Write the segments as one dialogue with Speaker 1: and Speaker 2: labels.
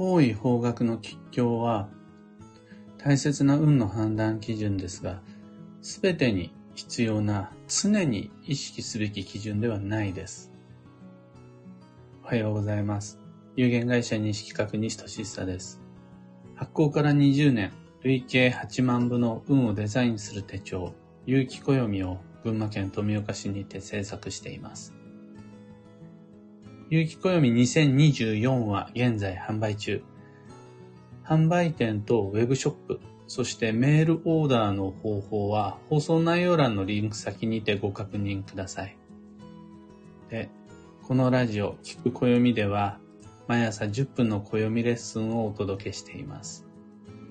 Speaker 1: 方位方角の吉凶は大切な運の判断基準ですが、すべてに必要な常に意識すべき基準ではないです。おはようございます。有限会社西企画西俊久です。発行から20年、累計8万部の運をデザインする手帳、有機暦を群馬県富岡市にて制作しています。有機暦2024は現在販売中。販売店とウェブショップ、そしてメールオーダーの方法は放送内容欄のリンク先にてご確認ください。で、このラジオ、聞く暦では毎朝10分の暦レッスンをお届けしています。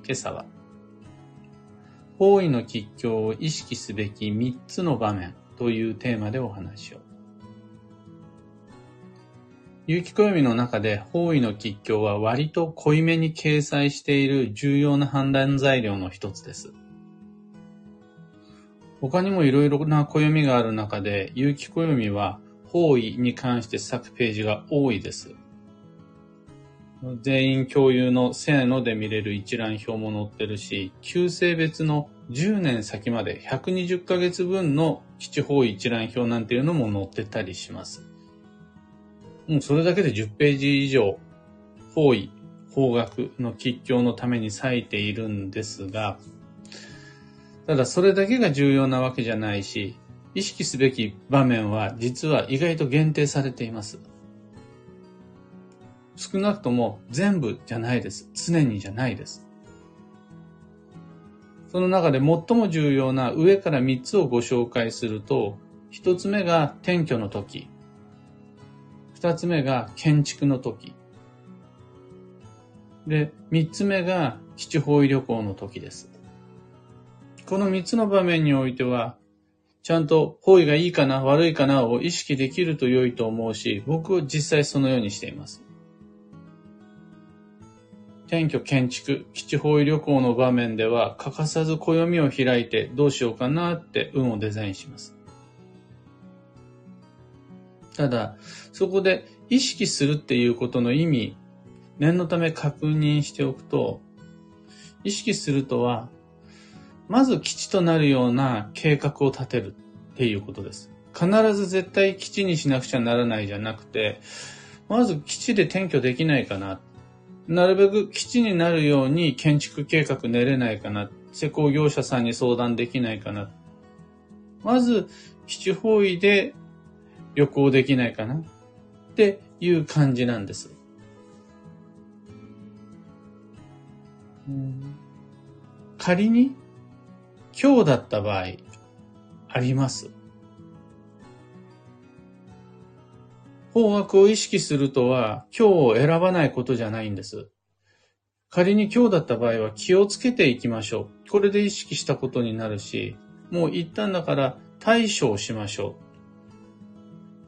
Speaker 1: 今朝は、方位の吉凶を意識すべき3つの場面というテーマでお話を。有機暦の中で方位の吉凶は割と濃いめに掲載している重要な判断材料の一つです。他にもいろいろな暦がある中で、有機暦は方位に関して咲くページが多いです。全員共有のせーので見れる一覧表も載ってるし、旧性別の10年先まで120ヶ月分の基地方位一覧表なんていうのも載ってたりします。もうそれだけで10ページ以上、方位、方角の吉祥のために割いているんですが、ただそれだけが重要なわけじゃないし、意識すべき場面は実は意外と限定されています。少なくとも全部じゃないです。常にじゃないです。その中で最も重要な上から3つをご紹介すると、1つ目が転居の時。二つ目が建築の時。で、三つ目が基地方位旅行の時です。この三つの場面においては、ちゃんと方位がいいかな、悪いかなを意識できると良いと思うし、僕は実際そのようにしています。転居建築、基地方位旅行の場面では欠かさず暦を開いてどうしようかなって運をデザインします。ただ、そこで意識するっていうことの意味、念のため確認しておくと、意識するとは、まず基地となるような計画を立てるっていうことです。必ず絶対基地にしなくちゃならないじゃなくて、まず基地で転居できないかな。なるべく基地になるように建築計画練れないかな。施工業者さんに相談できないかな。まず、基地方位で旅行できないかな？っていう感じなんです。仮に今日だった場合あります。方角を意識するとは今日を選ばないことじゃないんです。仮に今日だった場合は気をつけていきましょう。これで意識したことになるし、もう一旦だから対処をしましょう。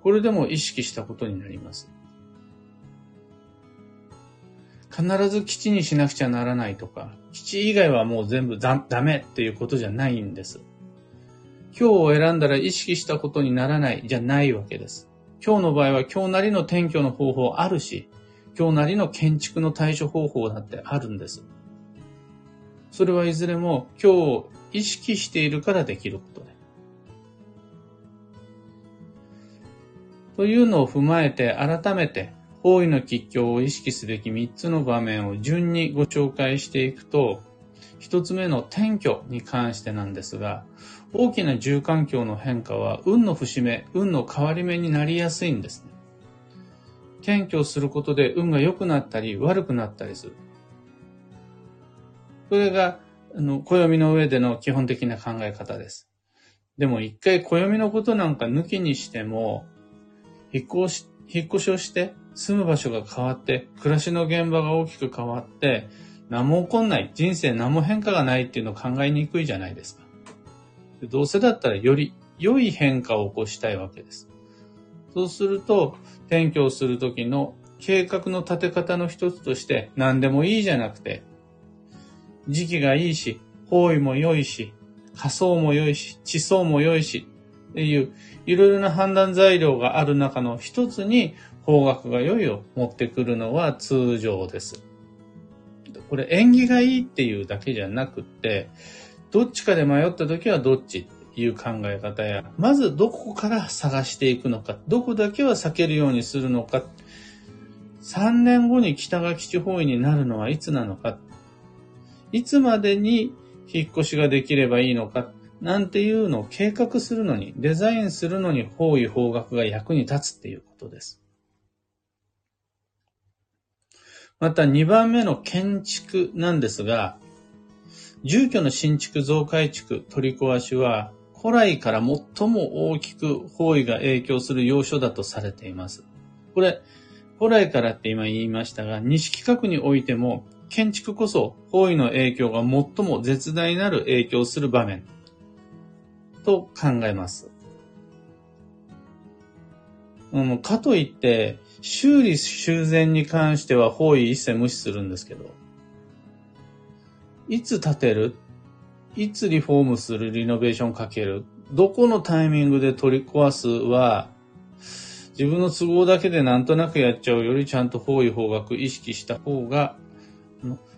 Speaker 1: これでも意識したことになります。必ず基地にしなくちゃならないとか、基地以外はもう全部ダメっていうことじゃないんです。今日を選んだら意識したことにならないじゃないわけです。今日の場合は今日なりの転居の方法あるし、今日なりの建築の対処方法だってあるんです。それはいずれも今日を意識しているからできることです。というのを踏まえて改めて方位の吉凶を意識すべき3つの場面を順にご紹介していくと、1つ目の転居に関してなんですが、大きな住環境の変化は運の節目、運の変わり目になりやすいんですね。転居することで運が良くなったり悪くなったりする。それが、あの、暦の上での基本的な考え方です。でも一回暦のことなんか抜きにしても、引っ越し、引っ越しをして住む場所が変わって、暮らしの現場が大きく変わって、何も起こんない、人生何も変化がないっていうのを考えにくいじゃないですか。どうせだったらより良い変化を起こしたいわけです。そうすると、転居をするときの計画の立て方の一つとして、何でもいいじゃなくて、時期がいいし、方位も良いし、仮想も良いし、地層も良いし、っていう、いろいろな判断材料がある中の一つに、方角が良いを持ってくるのは通常です。これ縁起がいいっていうだけじゃなくて、どっちかで迷った時はどっちっていう考え方や、まずどこから探していくのか、どこだけは避けるようにするのか、3年後に北が基地方位になるのはいつなのか、いつまでに引っ越しができればいいのか、なんていうのを計画するのに、デザインするのに方位方角が役に立つっていうことです。また2番目の建築なんですが、住居の新築増改築取り壊しは古来から最も大きく方位が影響する要所だとされています。これ、古来からって今言いましたが、西企画においても建築こそ方位の影響が最も絶大なる影響する場面と考えます。うん、かといって、修理修繕に関しては方位一切無視するんですけど、いつ建てる？いつリフォームする？リノベーションかける？どこのタイミングで取り壊す？は、自分の都合だけでなんとなくやっちゃうよりちゃんと方位方角意識した方が、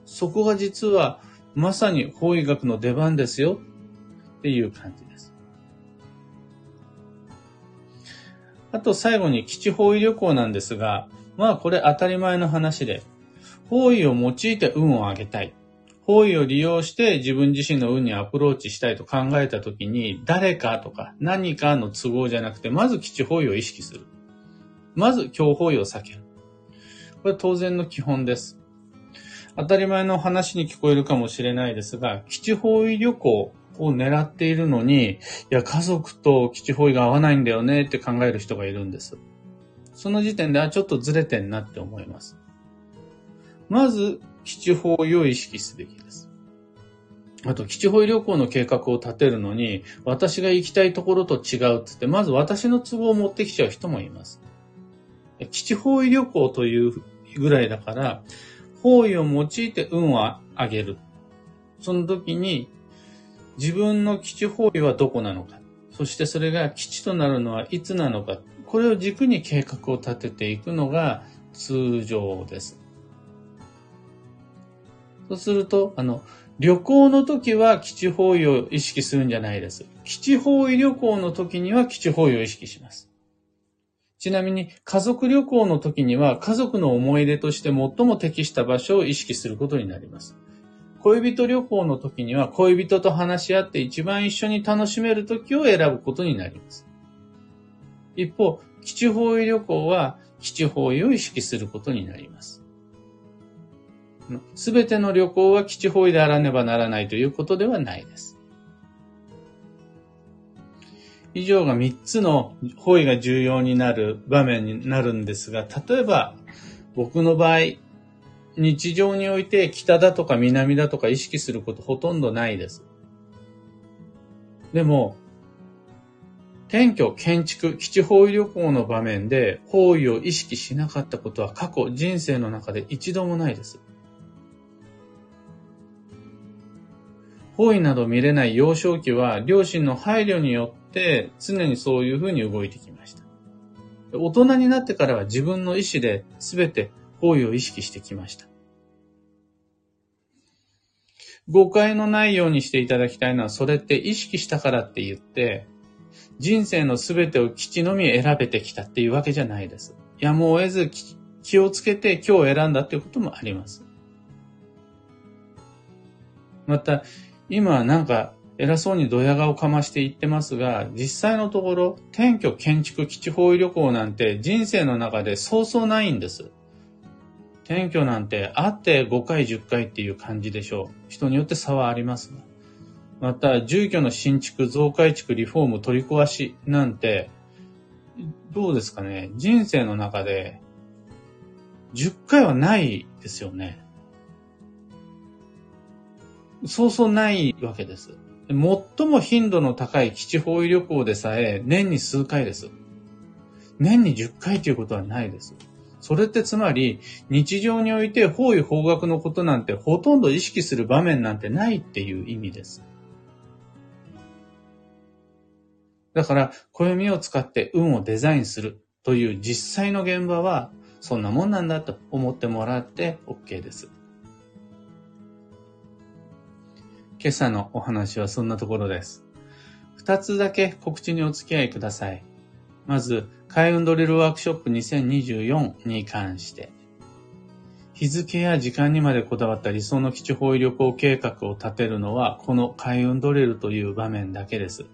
Speaker 1: そこが実はまさに方位学の出番ですよっていう感じです。あと最後に基地方位旅行なんですが、まあこれ当たり前の話で、方位を用いて運を上げたい。方位を利用して自分自身の運にアプローチしたいと考えたときに、誰かとか何かの都合じゃなくて、まず基地方位を意識する。まず強方位を避ける。これ当然の基本です。当たり前の話に聞こえるかもしれないですが、基地方位旅行を狙っているのに、いや、家族と基地方位が合わないんだよねって考える人がいるんです。その時点で、あ、ちょっとずれてんなって思います。まず、基地方位を意識すべきです。あと、基地方位旅行の計画を立てるのに、私が行きたいところと違うってって、まず私の都合を持ってきちゃう人もいます。基地方位旅行というぐらいだから、方位を用いて運を上げる。その時に自分の基地方位はどこなのか、そしてそれが基地となるのはいつなのか、これを軸に計画を立てていくのが通常です。そうすると、あの、旅行の時は基地方位を意識するんじゃないです。基地方位旅行の時には基地方位を意識します。ちなみに家族旅行の時には家族の思い出として最も適した場所を意識することになります。恋人旅行の時には恋人と話し合って一番一緒に楽しめる時を選ぶことになります。一方、基地方位旅行は基地方位を意識することになります。すべての旅行は基地方位であらねばならないということではないです。以上が3つの方位が重要になる場面になるんですが、例えば僕の場合、日常において北だとか南だとか意識することほとんどないです。でも、転居、建築、基地方位旅行の場面で方位を意識しなかったことは過去人生の中で一度もないです。方位など見れない幼少期は両親の配慮によって常にそういうふうに動いてきました。大人になってからは自分の意思で全て行為を意識してきました。誤解のないようにしていただきたいのは、それって意識したからって言って、人生の全てを基地のみ選べてきたっていうわけじゃないです。やむを得ず気をつけて今日選んだっていうこともあります。また、今はなんか偉そうにドヤ顔かまして言ってますが、実際のところ、転居建築基地方位旅行なんて人生の中でそうそうないんです。転居なんてあって5回10回っていう感じでしょう。人によって差はあります。また、住居の新築、増改築、リフォーム、取り壊しなんて、どうですかね。人生の中で10回はないですよね。そうそうないわけです。最も頻度の高い基地方位旅行でさえ年に数回です。年に10回ということはないです。それってつまり、日常において方位方角のことなんてほとんど意識する場面なんてないっていう意味です。だから、暦を使って運をデザインするという実際の現場は、そんなもんなんだと思ってもらって OK です。今朝のお話はそんなところです。二つだけ告知にお付き合いください。まず、開運ドリルワークショップ2024に関して、日付や時間にまでこだわった理想の基地方位旅行計画を立てるのは、この開運ドリルという場面だけです。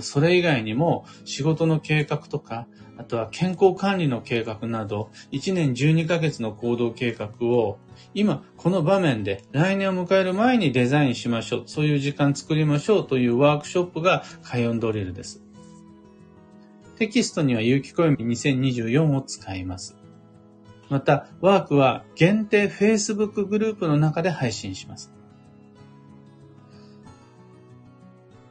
Speaker 1: それ以外にも、仕事の計画とか、あとは健康管理の計画など、1年12ヶ月の行動計画を、今、この場面で来年を迎える前にデザインしましょう。そういう時間作りましょうというワークショップが開運ドリルです。テキストには有機暦2024を使います。また、ワークは限定 Facebook グループの中で配信します。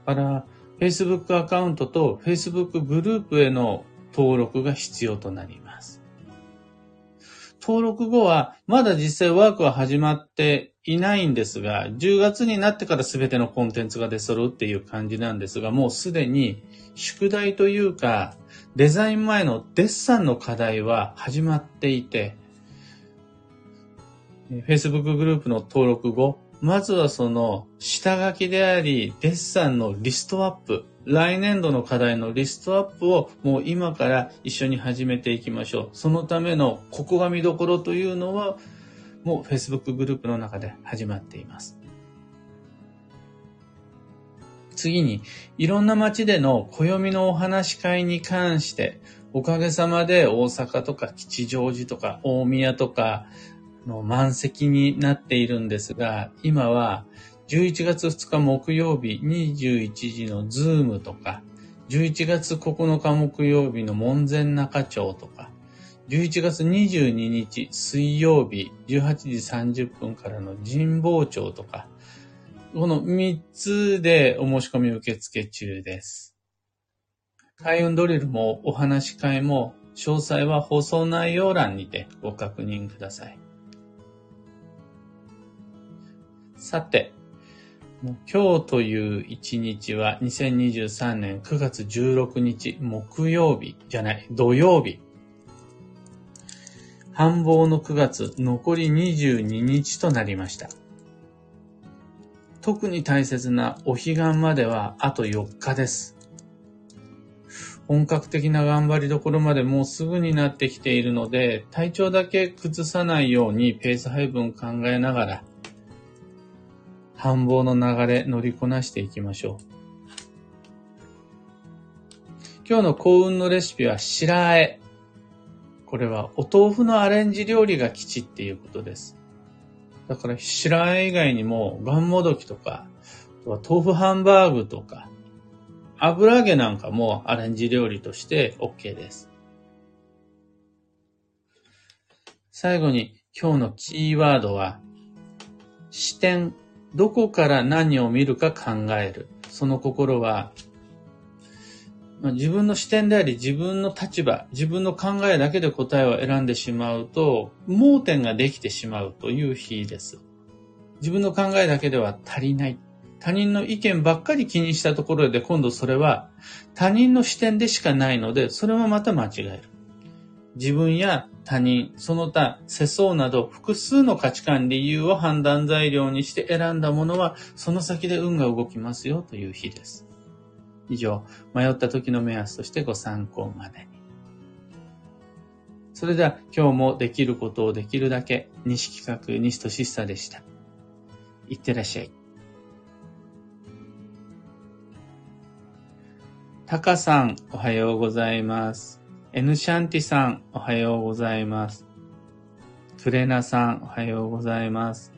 Speaker 1: から、Facebook アカウントと Facebook グループへの登録が必要となります。登録後は、まだ実際ワークは始まっていないんですが、10月になってから全てのコンテンツが出揃うっていう感じなんですが、もうすでに宿題というか、デザイン前のデッサンの課題は始まっていて、Facebook グループの登録後、まずはその下書きであり、デッサンのリストアップ、来年度の課題のリストアップをもう今から一緒に始めていきましょう。そのためのここが見どころというのは、もう Facebook グループの中で始まっています。次に、いろんな街での暦のお話し会に関して、おかげさまで大阪とか吉祥寺とか大宮とかの満席になっているんですが、今は11月2日木曜日21時のズームとか、11月9日木曜日の門前仲町とか、11月22日水曜日18時30分からの神保町とか、この3つでお申し込み受付中です。開運ドリルもお話し会も詳細は放送内容欄にてご確認ください。さて、今日という一日は2023年9月16日木曜日じゃない、土曜日。繁忙の9月残り22日となりました。特に大切なお彼岸まではあと4日です。本格的な頑張りどころまでもうすぐになってきているので、体調だけ崩さないようにペース配分考えながら、繁忙の流れ乗りこなしていきましょう。今日の幸運のレシピは白あえ。これはお豆腐のアレンジ料理が基地っていうことです。だから白あえ以外にも、ガンモドキとか、豆腐ハンバーグとか、油揚げなんかもアレンジ料理として OK です。最後に今日のキーワードは、視点、どこから何を見るか考える。その心は、自分の視点であり、自分の立場、自分の考えだけで答えを選んでしまうと、盲点ができてしまうという日です。自分の考えだけでは足りない。他人の意見ばっかり気にしたところで、今度それは他人の視点でしかないので、それはまた間違える。自分や他人、その他、世相など複数の価値観、理由を判断材料にして選んだものは、その先で運が動きますよという日です。以上、迷った時の目安としてご参考までに。それでは今日もできることをできるだけ、西企画西俊久でした。いってらっしゃい。タカさん、おはようございます。エヌシャンティさん、おはようございます。クレナさん、おはようございます。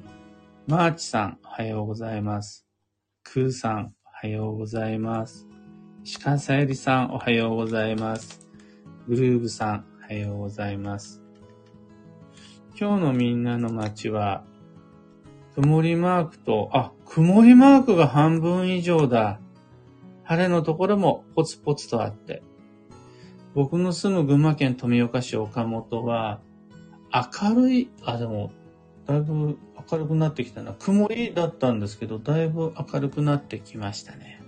Speaker 1: マーチさん、おはようございます。クーさん、おはようございます。鹿さゆりさん、おはようございます。グルーブさん、おはようございます。今日のみんなの街は、曇りマークと、あ、曇りマークが半分以上だ。晴れのところもポツポツとあって。僕の住む群馬県富岡市岡本は、明るい、あ、でも、だいぶ明るくなってきたな。曇りだったんですけど、だいぶ明るくなってきましたね。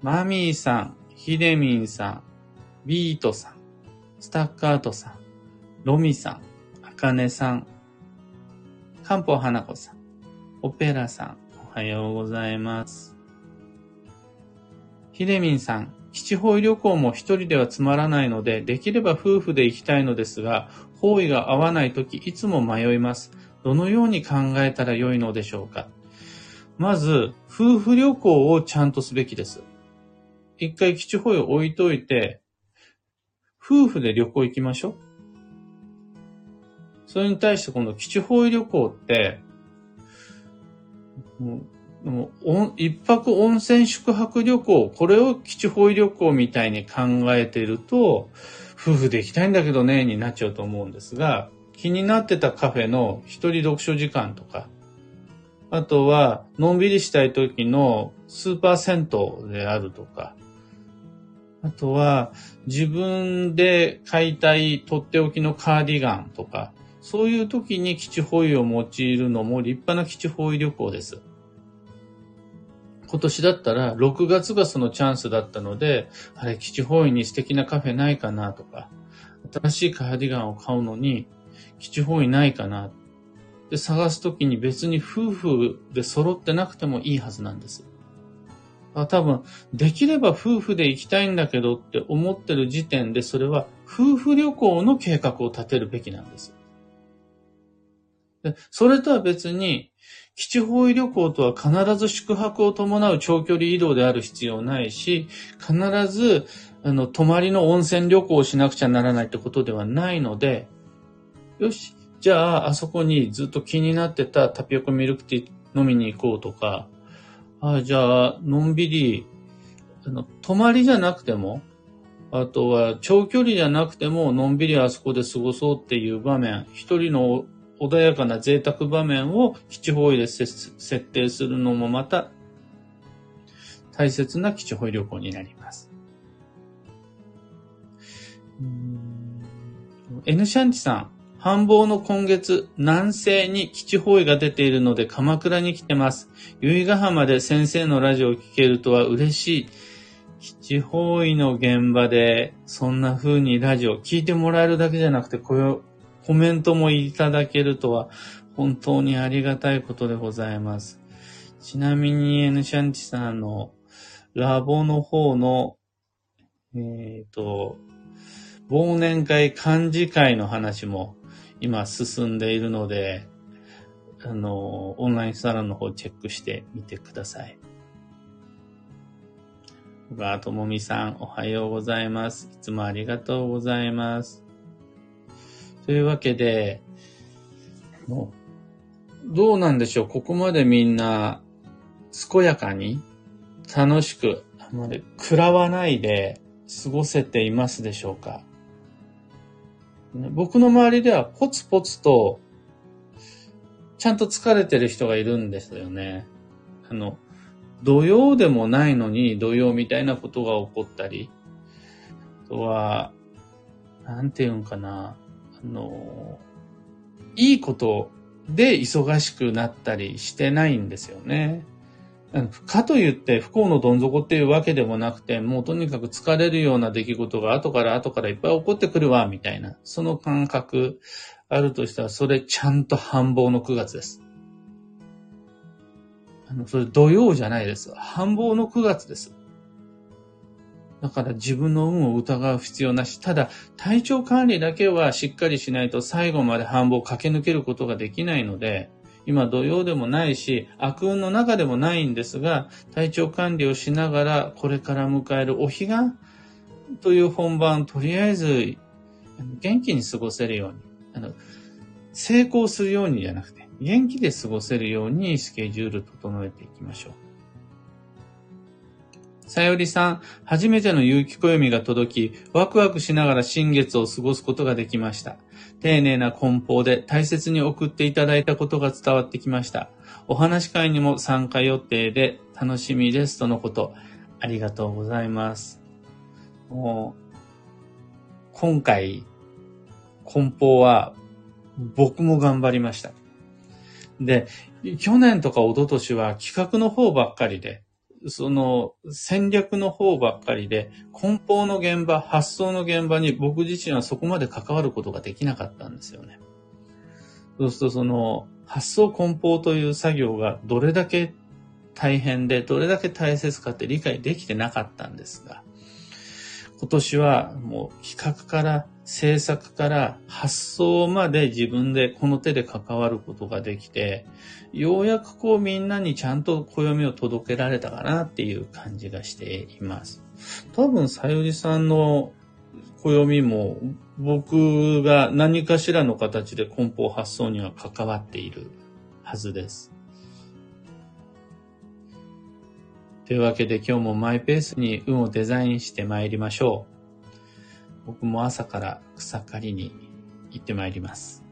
Speaker 1: マミーさん、ヒデミンさん、ビートさん、スタッカートさん、ロミさん、アカネさん、カンポ花子さん、オペラさん、おはようございます。ひでみんさん、基地方位旅行も一人ではつまらないので、できれば夫婦で行きたいのですが、方位が合わないときいつも迷います。どのように考えたらよいのでしょうかまず、夫婦旅行をちゃんとすべきです。一回基地方位を置いといて、夫婦で旅行行きましょう。それに対してこの基地方位旅行って、もうもう一泊温泉宿泊旅行、これを基地方位旅行みたいに考えていると、夫婦で行きたいんだけどね、になっちゃうと思うんですが、気になってたカフェの一人読書時間とか、あとは、のんびりしたい時のスーパー銭湯であるとか、あとは、自分で買いたいとっておきのカーディガンとか、そういう時に基地保有を用いるのも立派な基地保有旅行です。今年だったら6月がそのチャンスだったので、あれ、基地保有に素敵なカフェないかなとか、新しいカーディガンを買うのに基地保有ないかなで探す時に別に夫婦で揃ってなくてもいいはずなんです。多分、できれば夫婦で行きたいんだけどって思ってる時点で、それは夫婦旅行の計画を立てるべきなんです。でそれとは別に、基地方位旅行とは必ず宿泊を伴う長距離移動である必要ないし、必ず、あの、泊まりの温泉旅行をしなくちゃならないってことではないので、よし、じゃあ、あそこにずっと気になってたタピオカミルクティー飲みに行こうとか、あじゃあ、のんびり、あの、泊まりじゃなくても、あとは長距離じゃなくても、のんびりあそこで過ごそうっていう場面、一人の穏やかな贅沢場面を基地方位で設定するのもまた大切な基地方位旅行になります。N シャンチさん、繁忙の今月、南西に基地方位が出ているので鎌倉に来てます。由比ヶ浜で先生のラジオを聞けるとは嬉しい。基地方位の現場でそんな風にラジオ聞いてもらえるだけじゃなくてコメントもいただけるとは本当にありがたいことでございます。ちなみに N シャンチさんのラボの方の、えっ、ー、と、忘年会幹事会の話も今進んでいるので、あの、オンラインサロンの方チェックしてみてください。小川智美さん、おはようございます。いつもありがとうございます。というわけで、どうなんでしょう？ここまでみんな、健やかに、楽しく、あまり食らわないで過ごせていますでしょうか？僕の周りではポツポツと、ちゃんと疲れてる人がいるんですよね。あの、土曜でもないのに土曜みたいなことが起こったり、あとは、なんていうんかな、の、いいことで忙しくなったりしてないんですよね。かといって不幸のどん底っていうわけでもなくて、もうとにかく疲れるような出来事が後から後からいっぱい起こってくるわ、みたいな、その感覚あるとしたら、それちゃんと繁忙の9月です。あの、それ土曜じゃないです。繁忙の9月です。だから自分の運を疑う必要なし。ただ、体調管理だけはしっかりしないと最後まで繁忙を駆け抜けることができないので、今土曜でもないし、悪運の中でもないんですが、体調管理をしながら、これから迎えるお彼岸という本番、とりあえず、元気に過ごせるように、あの、成功するようにじゃなくて、元気で過ごせるようにスケジュール整えていきましょう。さよりさん、初めての有機暦が届き、ワクワクしながら新月を過ごすことができました。丁寧な梱包で大切に送っていただいたことが伝わってきました。お話会にも参加予定で楽しみですとのこと。ありがとうございます。もう、今回、梱包は僕も頑張りました。で、去年とか一昨年は企画の方ばっかりで、その戦略の方ばっかりで、梱包の現場、発想の現場に僕自身はそこまで関わることができなかったんですよね。そうするとその、発想梱包という作業がどれだけ大変で、どれだけ大切かって理解できてなかったんですが、今年はもう企画から制作から発想まで自分でこの手で関わることができて、ようやくこうみんなにちゃんと暦を届けられたかなっていう感じがしています。多分、さゆりさんの暦も僕が何かしらの形で梱包発想には関わっているはずです。というわけで今日もマイペースに運をデザインして参りましょう。僕も朝から草刈りに行って参ります。